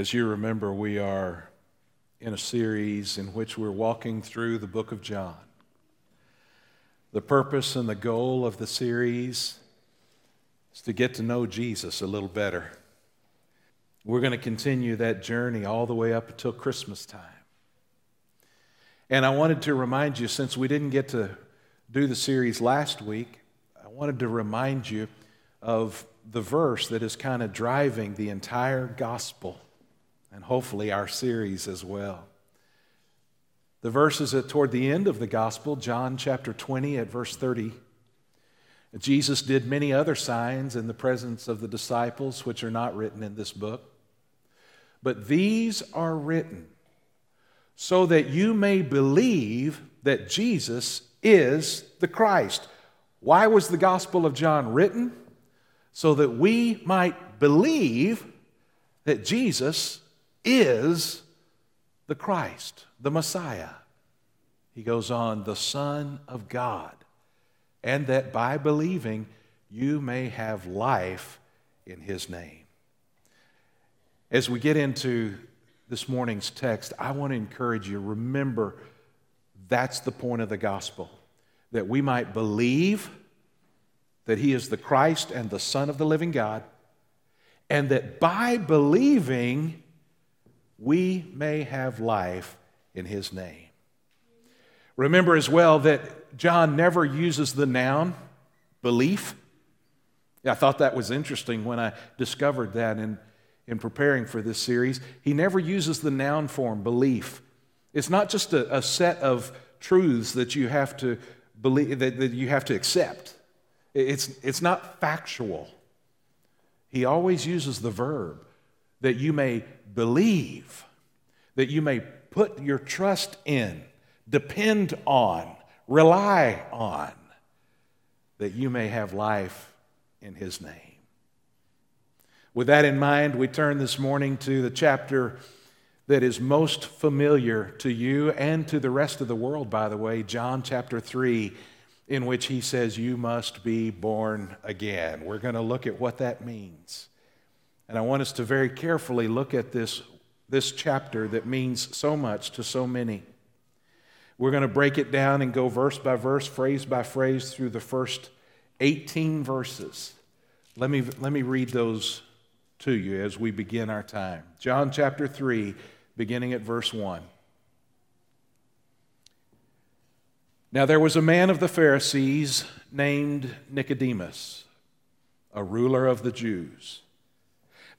As you remember, we are in a series in which we're walking through the book of John. The purpose and the goal of the series is to get to know Jesus a little better. We're going to continue that journey all the way up until Christmas time. And I wanted to remind you, since we didn't get to do the series last week, I wanted to remind you of the verse that is kind of driving the entire gospel and hopefully our series as well. The verses at toward the end of the gospel, John chapter 20 at verse 30. Jesus did many other signs in the presence of the disciples, which are not written in this book. But these are written so that you may believe that Jesus is the Christ. Why was the Gospel of John written? So that we might believe that Jesus is the Christ, the Messiah. He goes on, the Son of God, and that by believing you may have life in His name. As we get into this morning's text, I want to encourage you remember that's the point of the gospel that we might believe that He is the Christ and the Son of the living God, and that by believing, we may have life in his name. Remember as well that John never uses the noun belief. I thought that was interesting when I discovered that in, in preparing for this series. He never uses the noun form belief. It's not just a, a set of truths that you have to believe that, that you have to accept. It's, it's not factual. He always uses the verb that you may believe, that you may put your trust in, depend on, rely on, that you may have life in His name. With that in mind, we turn this morning to the chapter that is most familiar to you and to the rest of the world, by the way, John chapter 3, in which he says, You must be born again. We're going to look at what that means. And I want us to very carefully look at this, this chapter that means so much to so many. We're going to break it down and go verse by verse, phrase by phrase through the first 18 verses. Let me, let me read those to you as we begin our time. John chapter 3, beginning at verse 1. Now there was a man of the Pharisees named Nicodemus, a ruler of the Jews.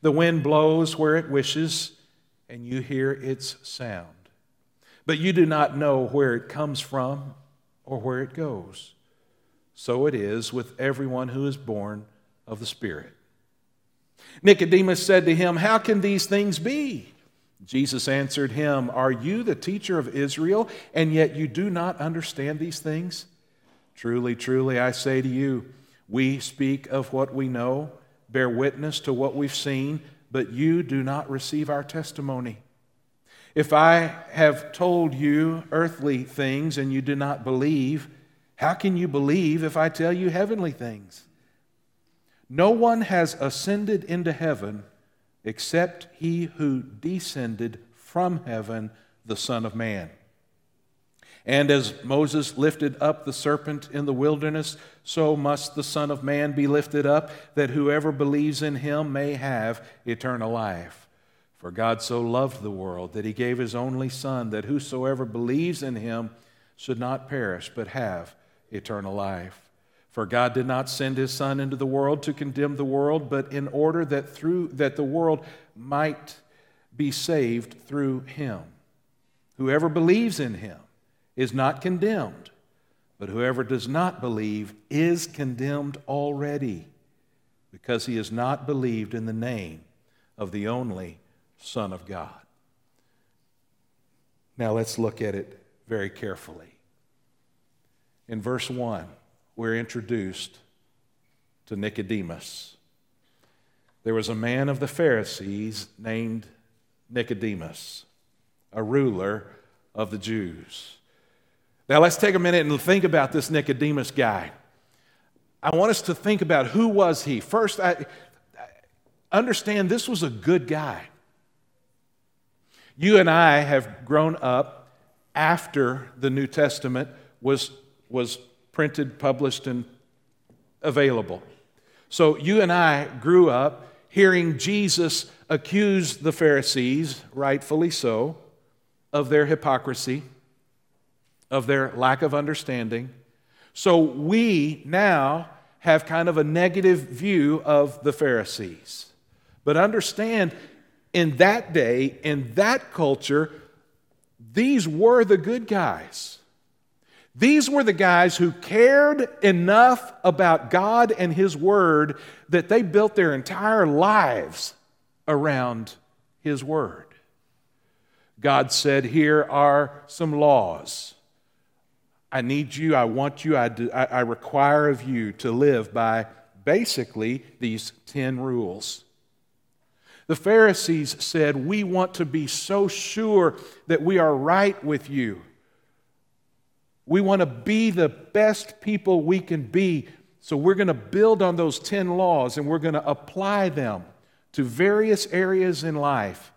The wind blows where it wishes, and you hear its sound. But you do not know where it comes from or where it goes. So it is with everyone who is born of the Spirit. Nicodemus said to him, How can these things be? Jesus answered him, Are you the teacher of Israel, and yet you do not understand these things? Truly, truly, I say to you, we speak of what we know bear witness to what we've seen, but you do not receive our testimony. If I have told you earthly things and you do not believe, how can you believe if I tell you heavenly things? No one has ascended into heaven except he who descended from heaven, the Son of Man. And as Moses lifted up the serpent in the wilderness, so must the Son of Man be lifted up, that whoever believes in him may have eternal life. For God so loved the world that he gave his only Son, that whosoever believes in him should not perish, but have eternal life. For God did not send his Son into the world to condemn the world, but in order that through that the world might be saved through him. Whoever believes in him is not condemned, but whoever does not believe is condemned already, because he has not believed in the name of the only Son of God. Now let's look at it very carefully. In verse 1, we're introduced to Nicodemus. There was a man of the Pharisees named Nicodemus, a ruler of the Jews. Now let's take a minute and think about this Nicodemus guy. I want us to think about who was he. First, I, understand this was a good guy. You and I have grown up after the New Testament was, was printed, published, and available. So you and I grew up hearing Jesus accuse the Pharisees, rightfully so, of their hypocrisy, of their lack of understanding. So we now have kind of a negative view of the Pharisees. But understand, in that day, in that culture, these were the good guys. These were the guys who cared enough about God and His Word that they built their entire lives around His Word. God said, Here are some laws. I need you, I want you, I, do, I, I require of you to live by basically these 10 rules. The Pharisees said, We want to be so sure that we are right with you. We want to be the best people we can be. So we're going to build on those 10 laws and we're going to apply them to various areas in life.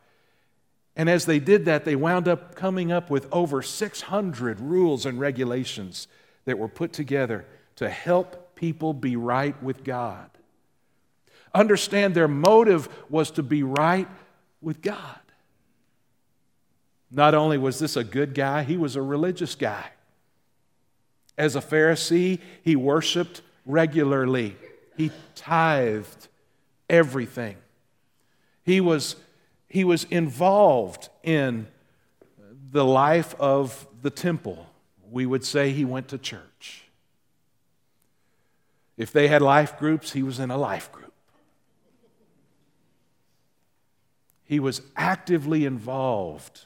And as they did that, they wound up coming up with over 600 rules and regulations that were put together to help people be right with God. Understand their motive was to be right with God. Not only was this a good guy, he was a religious guy. As a Pharisee, he worshiped regularly, he tithed everything. He was, he was involved in the life of the temple. We would say he went to church. If they had life groups, he was in a life group. He was actively involved.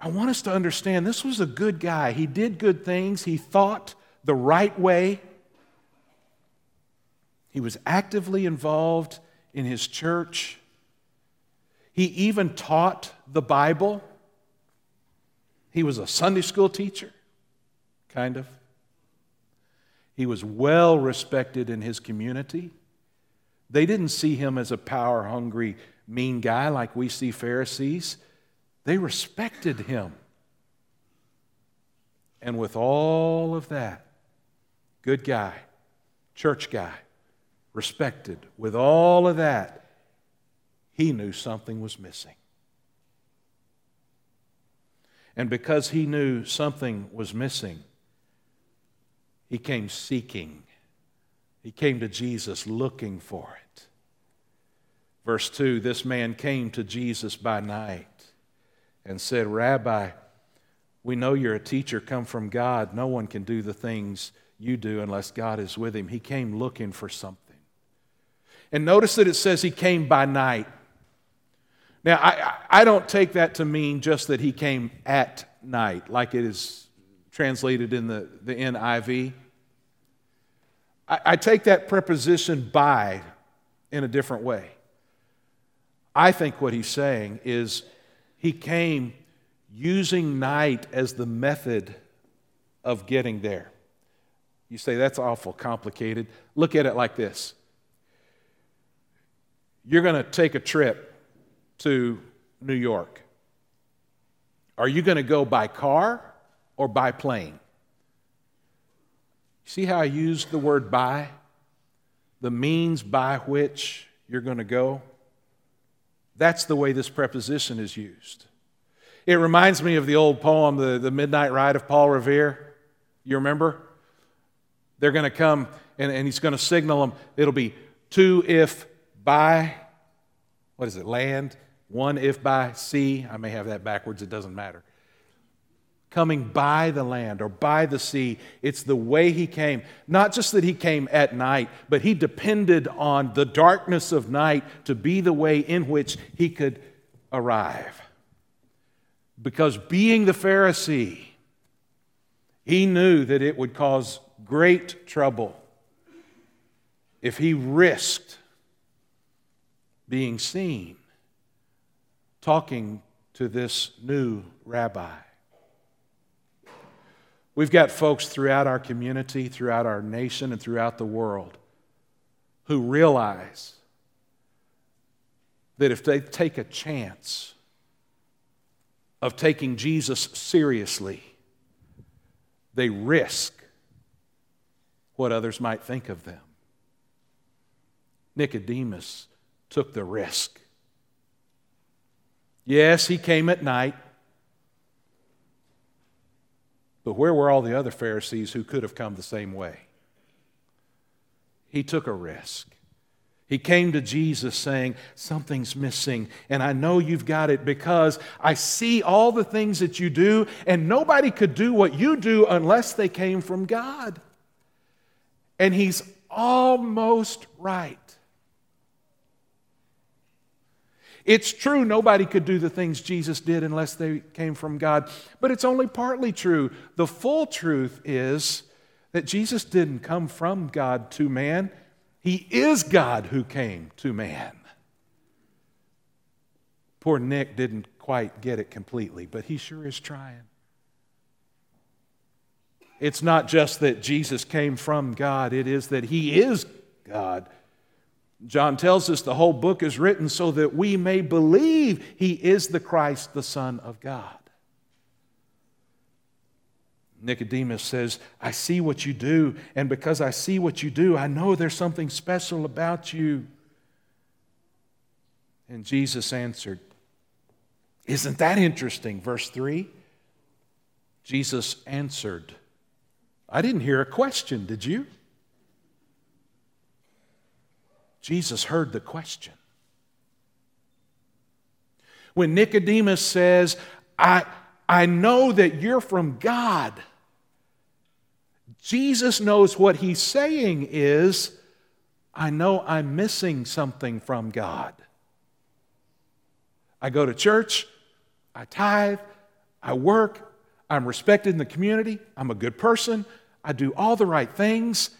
I want us to understand this was a good guy. He did good things, he thought the right way. He was actively involved in his church. He even taught the Bible. He was a Sunday school teacher, kind of. He was well respected in his community. They didn't see him as a power hungry, mean guy like we see Pharisees. They respected him. And with all of that, good guy, church guy, respected, with all of that, he knew something was missing. And because he knew something was missing, he came seeking he came to Jesus looking for it. Verse 2 This man came to Jesus by night and said, Rabbi, we know you're a teacher come from God. No one can do the things you do unless God is with him. He came looking for something. And notice that it says he came by night. Now, I, I don't take that to mean just that he came at night, like it is translated in the, the NIV. I, I take that preposition by in a different way. I think what he's saying is he came using night as the method of getting there. You say, that's awful complicated. Look at it like this you're going to take a trip to New York. Are you going to go by car or by plane? See how I used the word by? The means by which you're going to go? That's the way this preposition is used. It reminds me of the old poem, The, the Midnight Ride of Paul Revere. You remember? They're going to come and, and he's going to signal them. It'll be two if by, what is it, land, one if by sea. I may have that backwards, it doesn't matter. Coming by the land or by the sea, it's the way he came. Not just that he came at night, but he depended on the darkness of night to be the way in which he could arrive. Because being the Pharisee, he knew that it would cause great trouble if he risked being seen talking to this new rabbi. We've got folks throughout our community, throughout our nation, and throughout the world who realize that if they take a chance of taking Jesus seriously, they risk what others might think of them. Nicodemus took the risk. Yes, he came at night. But where were all the other Pharisees who could have come the same way? He took a risk. He came to Jesus saying, Something's missing, and I know you've got it because I see all the things that you do, and nobody could do what you do unless they came from God. And he's almost right. It's true, nobody could do the things Jesus did unless they came from God, but it's only partly true. The full truth is that Jesus didn't come from God to man, He is God who came to man. Poor Nick didn't quite get it completely, but he sure is trying. It's not just that Jesus came from God, it is that He is God. John tells us the whole book is written so that we may believe He is the Christ, the Son of God. Nicodemus says, I see what you do, and because I see what you do, I know there's something special about you. And Jesus answered, Isn't that interesting? Verse 3 Jesus answered, I didn't hear a question, did you? Jesus heard the question. When Nicodemus says, I, I know that you're from God, Jesus knows what he's saying is, I know I'm missing something from God. I go to church, I tithe, I work, I'm respected in the community, I'm a good person, I do all the right things,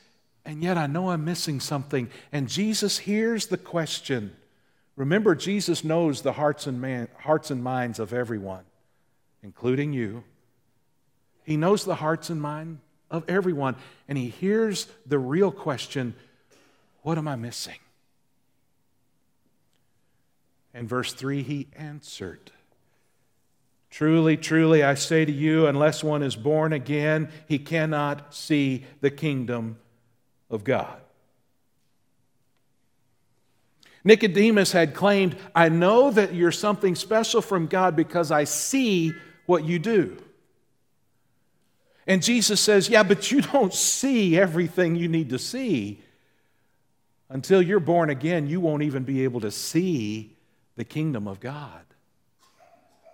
and yet I know I'm missing something. And Jesus hears the question. Remember, Jesus knows the hearts and, man, hearts and minds of everyone, including you. He knows the hearts and mind of everyone, and he hears the real question What am I missing? In verse 3, he answered. Truly, truly, I say to you, unless one is born again, he cannot see the kingdom of God. Nicodemus had claimed, I know that you're something special from God because I see what you do. And Jesus says, Yeah, but you don't see everything you need to see. Until you're born again, you won't even be able to see the kingdom of God.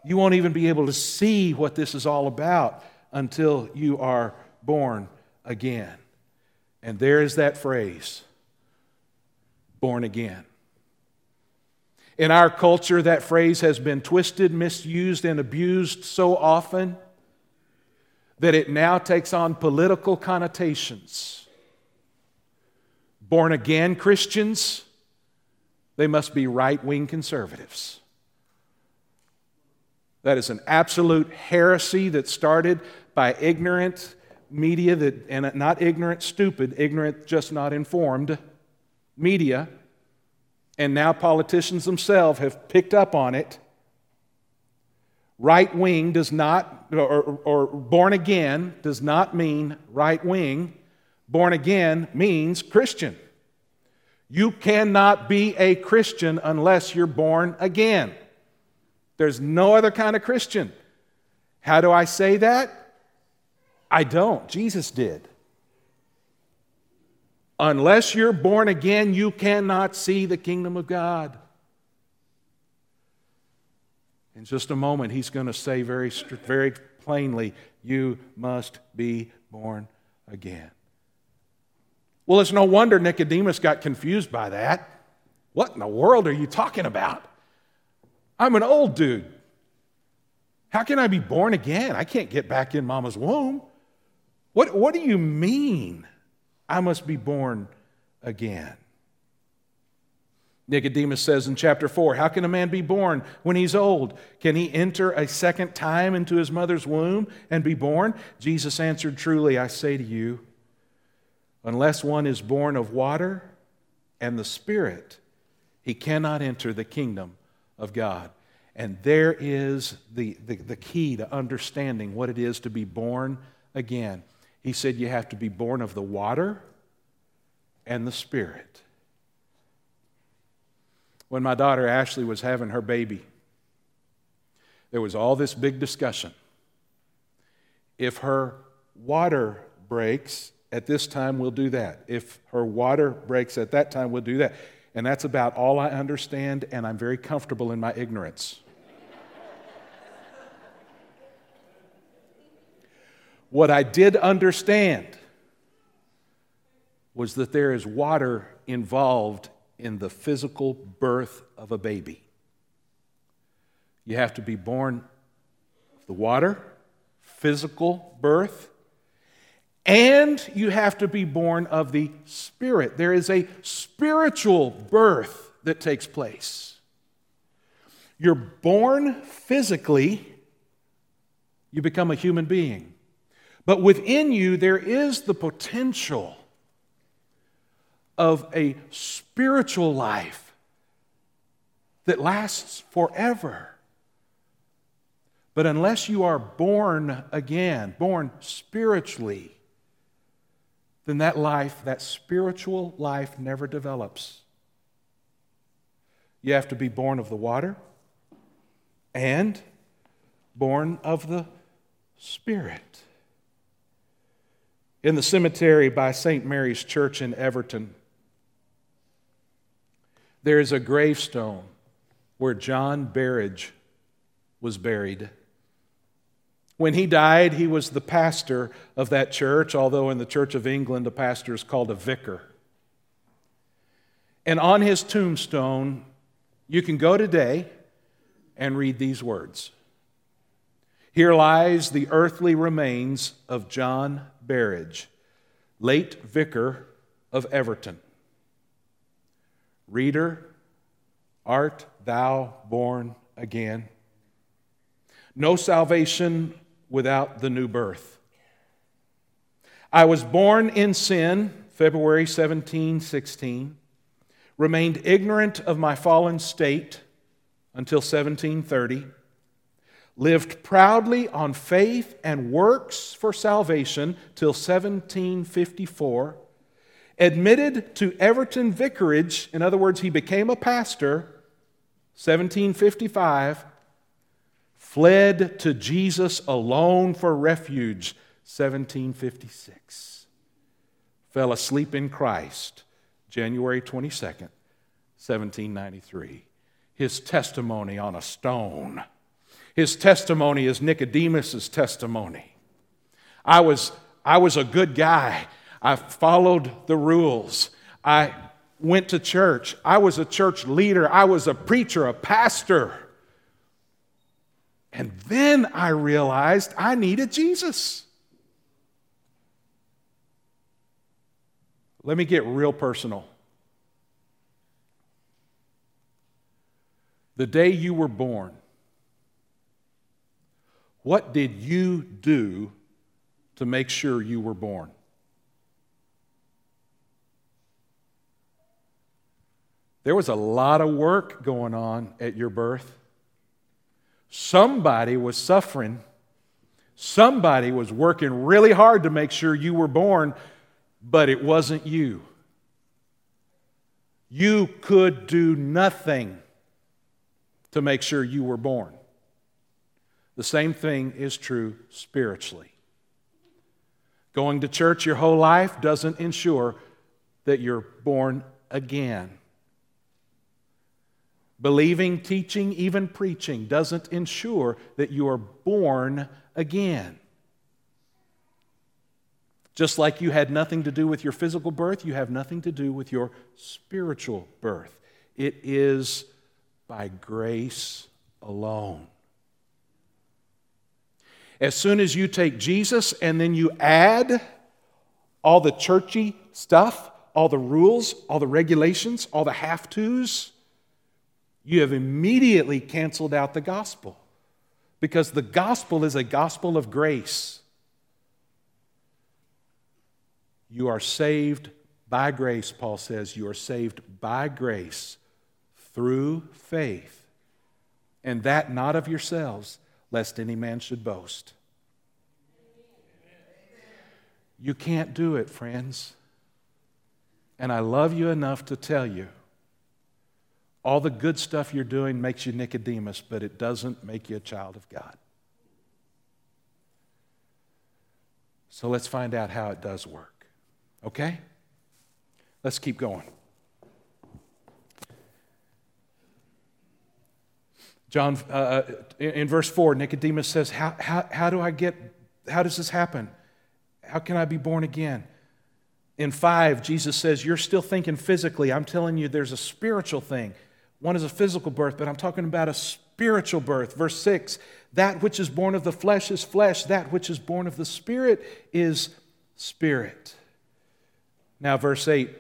You won't even be able to see what this is all about until you are born again. And there is that phrase born again. In our culture, that phrase has been twisted, misused, and abused so often that it now takes on political connotations. Born again Christians, they must be right wing conservatives. That is an absolute heresy that started by ignorant media that, and not ignorant, stupid, ignorant, just not informed media, and now politicians themselves have picked up on it. Right wing does not, or, or born again does not mean right wing. Born again means Christian. You cannot be a Christian unless you're born again. There's no other kind of Christian. How do I say that? I don't. Jesus did. Unless you're born again, you cannot see the kingdom of God. In just a moment, he's going to say very, very plainly, You must be born again. Well, it's no wonder Nicodemus got confused by that. What in the world are you talking about? I'm an old dude. How can I be born again? I can't get back in mama's womb. What, what do you mean I must be born again? Nicodemus says in chapter 4 How can a man be born when he's old? Can he enter a second time into his mother's womb and be born? Jesus answered, Truly, I say to you, unless one is born of water and the Spirit, he cannot enter the kingdom of God. And there is the, the, the key to understanding what it is to be born again. He said you have to be born of the water and the Spirit when my daughter Ashley was having her baby, there was all this big discussion. If her water breaks at this time, we'll do that. If her water breaks at that time, we'll do that. And that's about all I understand, and I'm very comfortable in my ignorance. What I did understand was that there is water involved in the physical birth of a baby. You have to be born of the water, physical birth, and you have to be born of the Spirit. There is a spiritual birth that takes place. You're born physically, you become a human being. But within you, there is the potential of a spiritual life that lasts forever. But unless you are born again, born spiritually, then that life, that spiritual life, never develops. You have to be born of the water and born of the Spirit. In the cemetery by St. Mary's Church in Everton, there is a gravestone where John Berridge was buried. When he died, he was the pastor of that church, although in the Church of England, a pastor is called a vicar. And on his tombstone, you can go today and read these words Here lies the earthly remains of John Berridge, late vicar of Everton. Reader, art thou born again? No salvation without the new birth. I was born in sin, February 17, 16, remained ignorant of my fallen state until 1730, lived proudly on faith and works for salvation till 1754 admitted to Everton Vicarage, in other words, he became a pastor, 1755, fled to Jesus alone for refuge, 1756, fell asleep in Christ, January 22nd, 1793. His testimony on a stone. His testimony is Nicodemus's testimony. I was, I was a good guy. I followed the rules. I went to church. I was a church leader. I was a preacher, a pastor. And then I realized I needed Jesus. Let me get real personal. The day you were born, what did you do to make sure you were born? There was a lot of work going on at your birth. Somebody was suffering. Somebody was working really hard to make sure you were born, but it wasn't you. You could do nothing to make sure you were born. The same thing is true spiritually. Going to church your whole life doesn't ensure that you're born again. Believing, teaching, even preaching doesn't ensure that you are born again. Just like you had nothing to do with your physical birth, you have nothing to do with your spiritual birth. It is by grace alone. As soon as you take Jesus and then you add all the churchy stuff, all the rules, all the regulations, all the have tos, you have immediately canceled out the gospel. Because the gospel is a gospel of grace. You are saved by grace, Paul says. You are saved by grace through faith, and that not of yourselves, lest any man should boast. You can't do it, friends. And I love you enough to tell you all the good stuff you're doing makes you Nicodemus, but it doesn't make you a child of God. So let's find out how it does work. Okay? Let's keep going. John, uh, uh in verse 4, Nicodemus says, how, how, how do I get, how does this happen? How can I be born again? In 5, Jesus says, You're still thinking physically. I'm telling you, there's a spiritual thing. One is a physical birth, but I'm talking about a spiritual birth. Verse 6 That which is born of the flesh is flesh, that which is born of the spirit is spirit. Now, verse 8,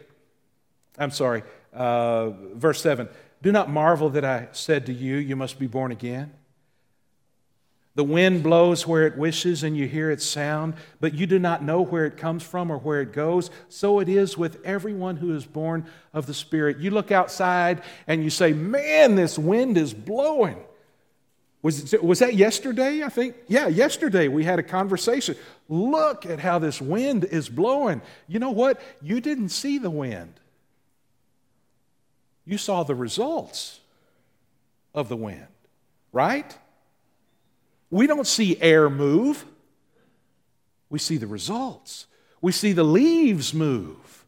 I'm sorry, uh, verse 7 Do not marvel that I said to you, You must be born again. The wind blows where it wishes, and you hear its sound, but you do not know where it comes from or where it goes. So it is with everyone who is born of the Spirit. You look outside and you say, Man, this wind is blowing. Was, it, was that yesterday? I think. Yeah, yesterday we had a conversation. Look at how this wind is blowing. You know what? You didn't see the wind, you saw the results of the wind, right? We don't see air move, we see the results. We see the leaves move.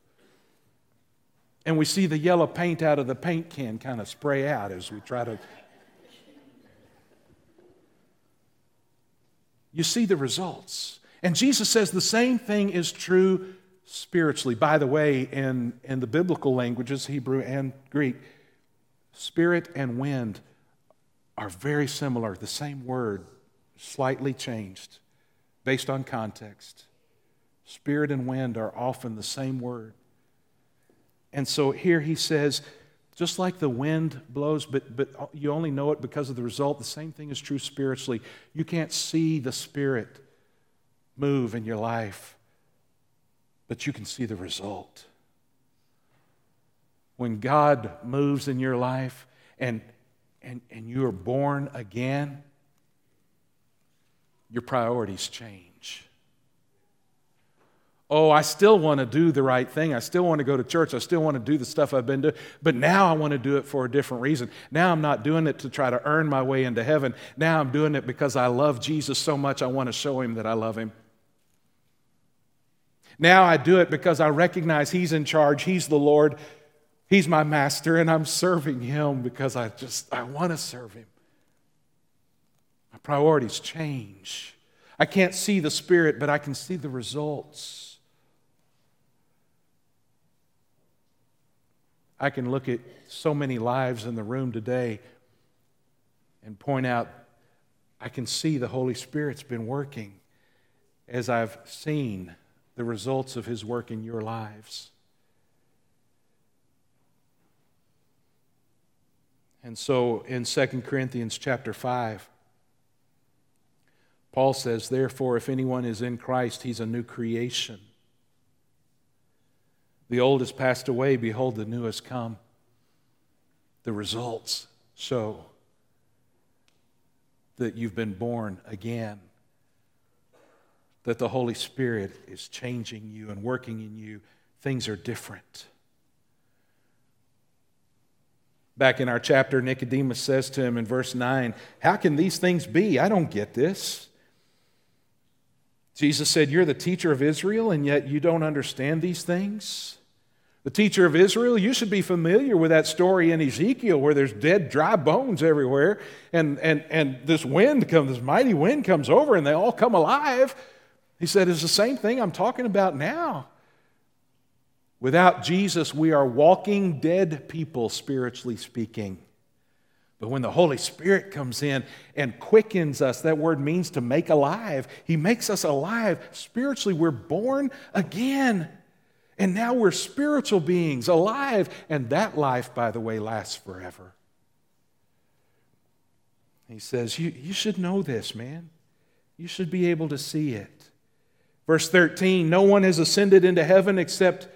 And we see the yellow paint out of the paint can kind of spray out as we try to. You see the results. And Jesus says the same thing is true spiritually. By the way, in, in the biblical languages, Hebrew and Greek, spirit and wind are very similar, the same word, slightly changed based on context. Spirit and wind are often the same word. And so here he says, just like the wind blows, but, but you only know it because of the result, the same thing is true spiritually. You can't see the Spirit move in your life, but you can see the result. When God moves in your life and, and, and you are born again, your priorities change. Oh, I still want to do the right thing. I still want to go to church. I still want to do the stuff I've been doing. But now I want to do it for a different reason. Now I'm not doing it to try to earn my way into heaven. Now I'm doing it because I love Jesus so much I want to show him that I love him. Now I do it because I recognize He's in charge, He's the Lord, He's my master, and I'm serving Him because I just, I want to serve Him. My priorities change. I can't see the Spirit, but I can see the results. I can look at so many lives in the room today and point out I can see the Holy Spirit's been working as I've seen the results of His work in your lives. And so in 2 Corinthians chapter 5, Paul says, Therefore, if anyone is in Christ, he's a new creation. The old has passed away, behold, the new has come. The results show that you've been born again that the Holy Spirit is changing you and working in you, things are different. Back in our chapter, Nicodemus says to him in verse 9, How can these things be? I don't get this. Jesus said, You're the teacher of Israel, and yet you don't understand these things? The teacher of Israel, you should be familiar with that story in Ezekiel where there's dead, dry bones everywhere, and, and, and this wind comes, this mighty wind comes over, and they all come alive. He said, It's the same thing I'm talking about now. Without Jesus, we are walking dead people, spiritually speaking. But when the Holy Spirit comes in and quickens us, that word means to make alive. He makes us alive. Spiritually, we're born again. And now we're spiritual beings, alive. And that life, by the way, lasts forever. He says, You, you should know this, man. You should be able to see it. Verse 13 No one has ascended into heaven except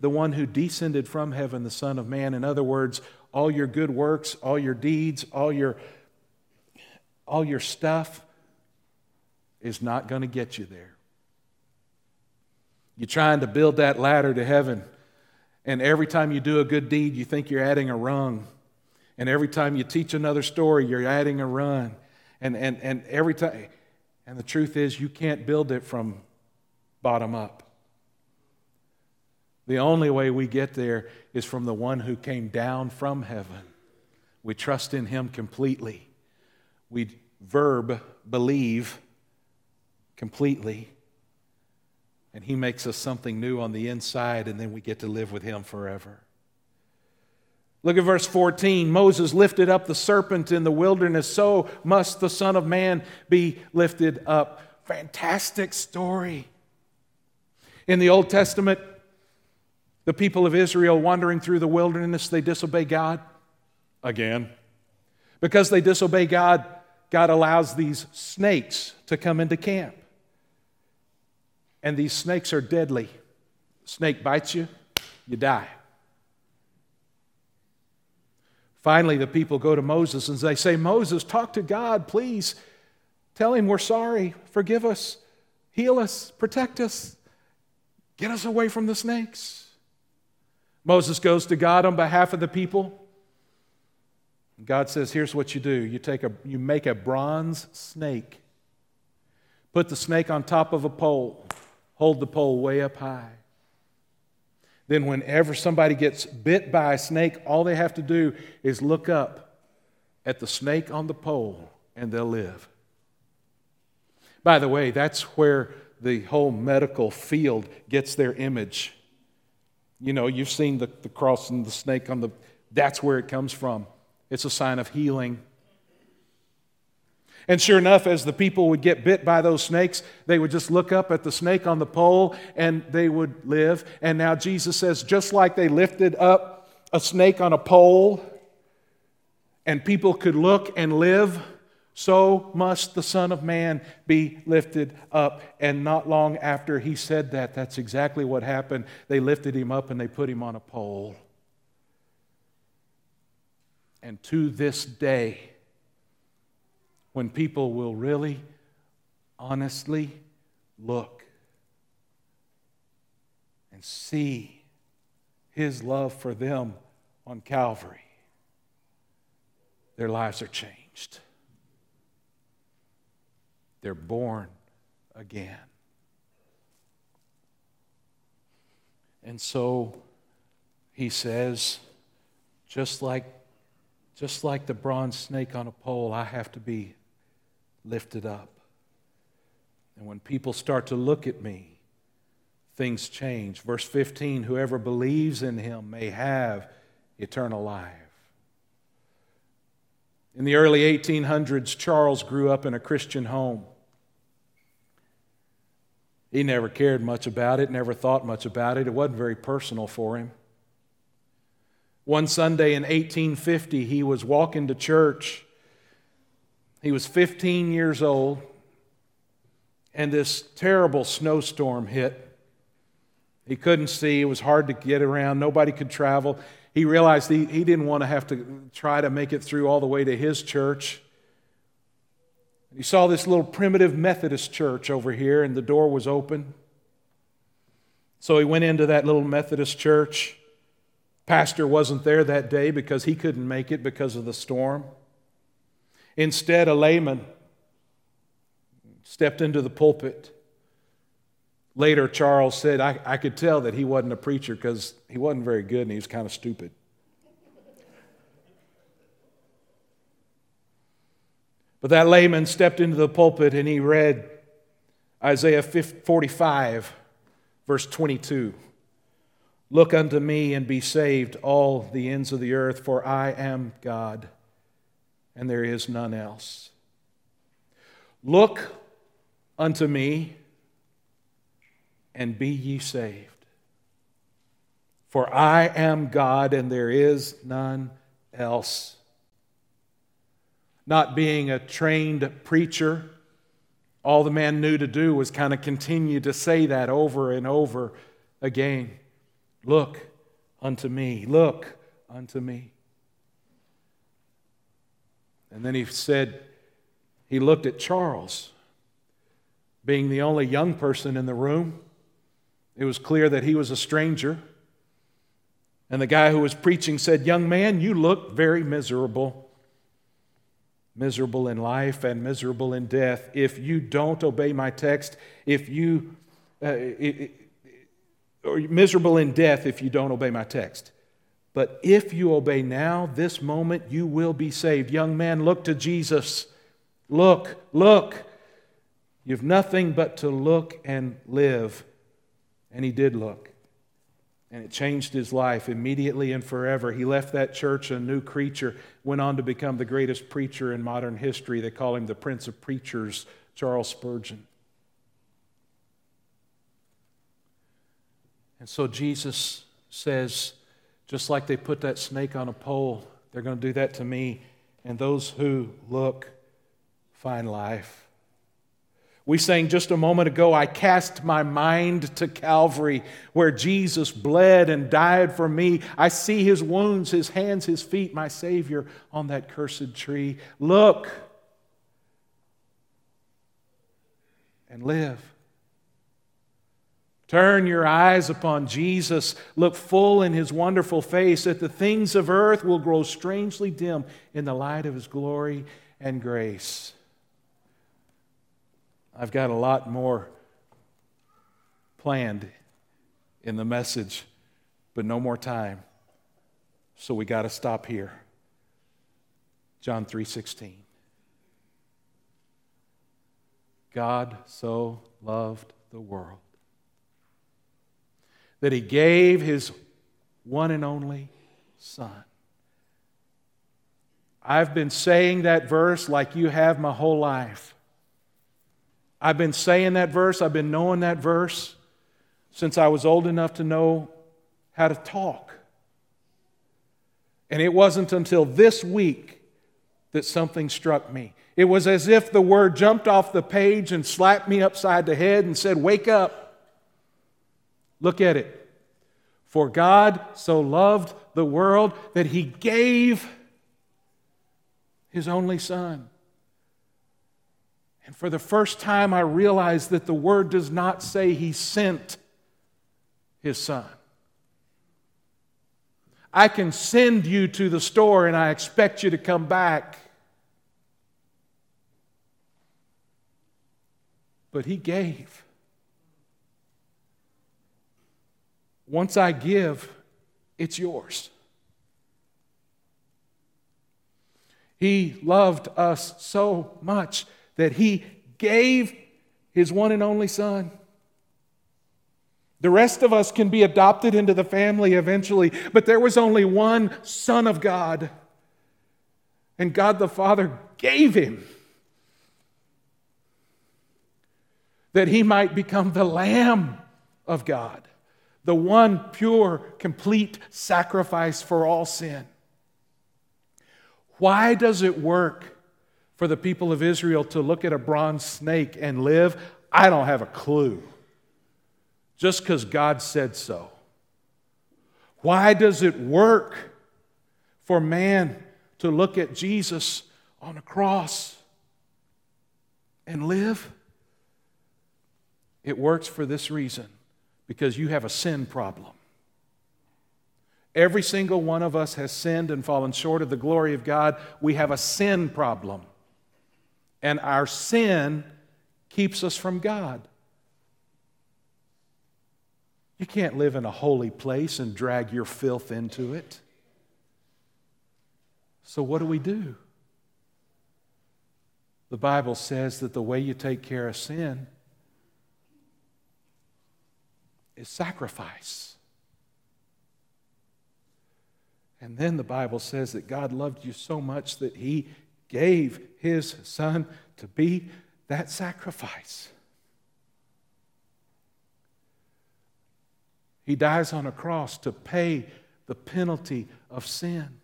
the one who descended from heaven, the Son of Man. In other words, all your good works, all your deeds, all your, all your stuff is not going to get you there. You're trying to build that ladder to heaven, and every time you do a good deed, you think you're adding a rung. And every time you teach another story, you're adding a rung. And, and, and every time, and the truth is, you can't build it from bottom up. The only way we get there is from the one who came down from heaven. We trust in him completely. We verb believe completely. And he makes us something new on the inside, and then we get to live with him forever. Look at verse 14. Moses lifted up the serpent in the wilderness, so must the Son of Man be lifted up. Fantastic story. In the Old Testament, the people of Israel wandering through the wilderness, they disobey God again. Because they disobey God, God allows these snakes to come into camp. And these snakes are deadly. Snake bites you, you die. Finally, the people go to Moses and they say, Moses, talk to God, please. Tell him we're sorry. Forgive us. Heal us. Protect us. Get us away from the snakes. Moses goes to God on behalf of the people. God says, Here's what you do you, take a, you make a bronze snake, put the snake on top of a pole, hold the pole way up high. Then, whenever somebody gets bit by a snake, all they have to do is look up at the snake on the pole and they'll live. By the way, that's where the whole medical field gets their image you know, you've seen the, the cross and the snake on the, that's where it comes from. It's a sign of healing. And sure enough, as the people would get bit by those snakes, they would just look up at the snake on the pole and they would live. And now Jesus says, just like they lifted up a snake on a pole and people could look and live, so must the Son of Man be lifted up. And not long after he said that, that's exactly what happened. They lifted him up and they put him on a pole. And to this day, when people will really, honestly look and see his love for them on Calvary, their lives are changed. They're born again. And so he says, just like, just like the bronze snake on a pole, I have to be lifted up. And when people start to look at me, things change. Verse 15 whoever believes in him may have eternal life. In the early 1800s, Charles grew up in a Christian home. He never cared much about it, never thought much about it. It wasn't very personal for him. One Sunday in 1850, he was walking to church. He was 15 years old, and this terrible snowstorm hit. He couldn't see, it was hard to get around, nobody could travel he realized he, he didn't want to have to try to make it through all the way to his church. He saw this little primitive Methodist church over here, and the door was open. So he went into that little Methodist church, Pastor wasn't there that day because he couldn't make it because of the storm. Instead, a layman stepped into the pulpit. Later, Charles said, I, I could tell that he wasn't a preacher because he wasn't very good and he was kind of stupid. But that layman stepped into the pulpit and he read Isaiah 45, verse 22. Look unto me and be saved, all the ends of the earth, for I am God, and there is none else. Look unto me and be ye saved. For I am God, and there is none else. Not being a trained preacher, all the man knew to do was kind of continue to say that over and over again. Look unto me. Look unto me. And then he said, he looked at Charles, being the only young person in the room. It was clear that he was a stranger. And the guy who was preaching said, Young man, you look very miserable. Miserable in life and miserable in death. If you don't obey my text, if you. Uh, it, or miserable in death if you don't obey my text. But if you obey now, this moment, you will be saved. Young man, look to Jesus. Look, look. You've nothing but to look and live. And he did look. And it changed his life immediately and forever. He left that church a new creature, went on to become the greatest preacher in modern history. They call him the Prince of Preachers, Charles Spurgeon. And so Jesus says, just like they put that snake on a pole, they're going to do that to me. And those who look find life. We sang just a moment ago, I cast my mind to Calvary, where Jesus bled and died for me. I see his wounds, his hands, his feet, my Savior on that cursed tree. Look and live. Turn your eyes upon Jesus. Look full in his wonderful face, that the things of earth will grow strangely dim in the light of his glory and grace. I've got a lot more planned in the message, but no more time. So we got to stop here. John 3:16. God so loved the world that he gave his one and only Son. I've been saying that verse like you have my whole life. I've been saying that verse, I've been knowing that verse since I was old enough to know how to talk. And it wasn't until this week that something struck me. It was as if the word jumped off the page and slapped me upside the head and said, Wake up. Look at it. For God so loved the world that he gave his only Son. And for the first time, I realized that the word does not say he sent his Son. I can send you to the store and I expect you to come back. But he gave. Once I give, it's yours. He loved us so much that he gave his one and only son. The rest of us can be adopted into the family eventually, but there was only one Son of God. And God the Father gave him that he might become the Lamb of God the one pure, complete sacrifice for all sin. Why does it work for the people of Israel to look at a bronze snake and live? I don't have a clue. Just because God said so. Why does it work for man to look at Jesus on a cross and live? It works for this reason because you have a sin problem. Every single one of us has sinned and fallen short of the glory of God. We have a sin problem. And our sin keeps us from God. You can't live in a holy place and drag your filth into it. So, what do we do? The Bible says that the way you take care of sin is sacrifice. And then the Bible says that God loved you so much that He gave His Son to be that sacrifice. He dies on a cross to pay the penalty of sin.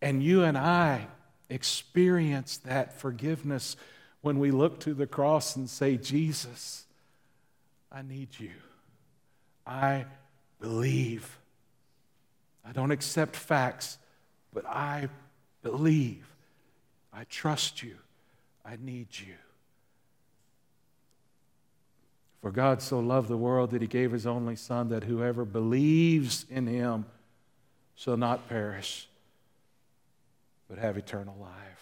And you and I experience that forgiveness when we look to the cross and say, Jesus, I need you. I believe. I don't accept facts, but I believe. I trust you. I need you. For God so loved the world that he gave his only Son, that whoever believes in him shall not perish, but have eternal life.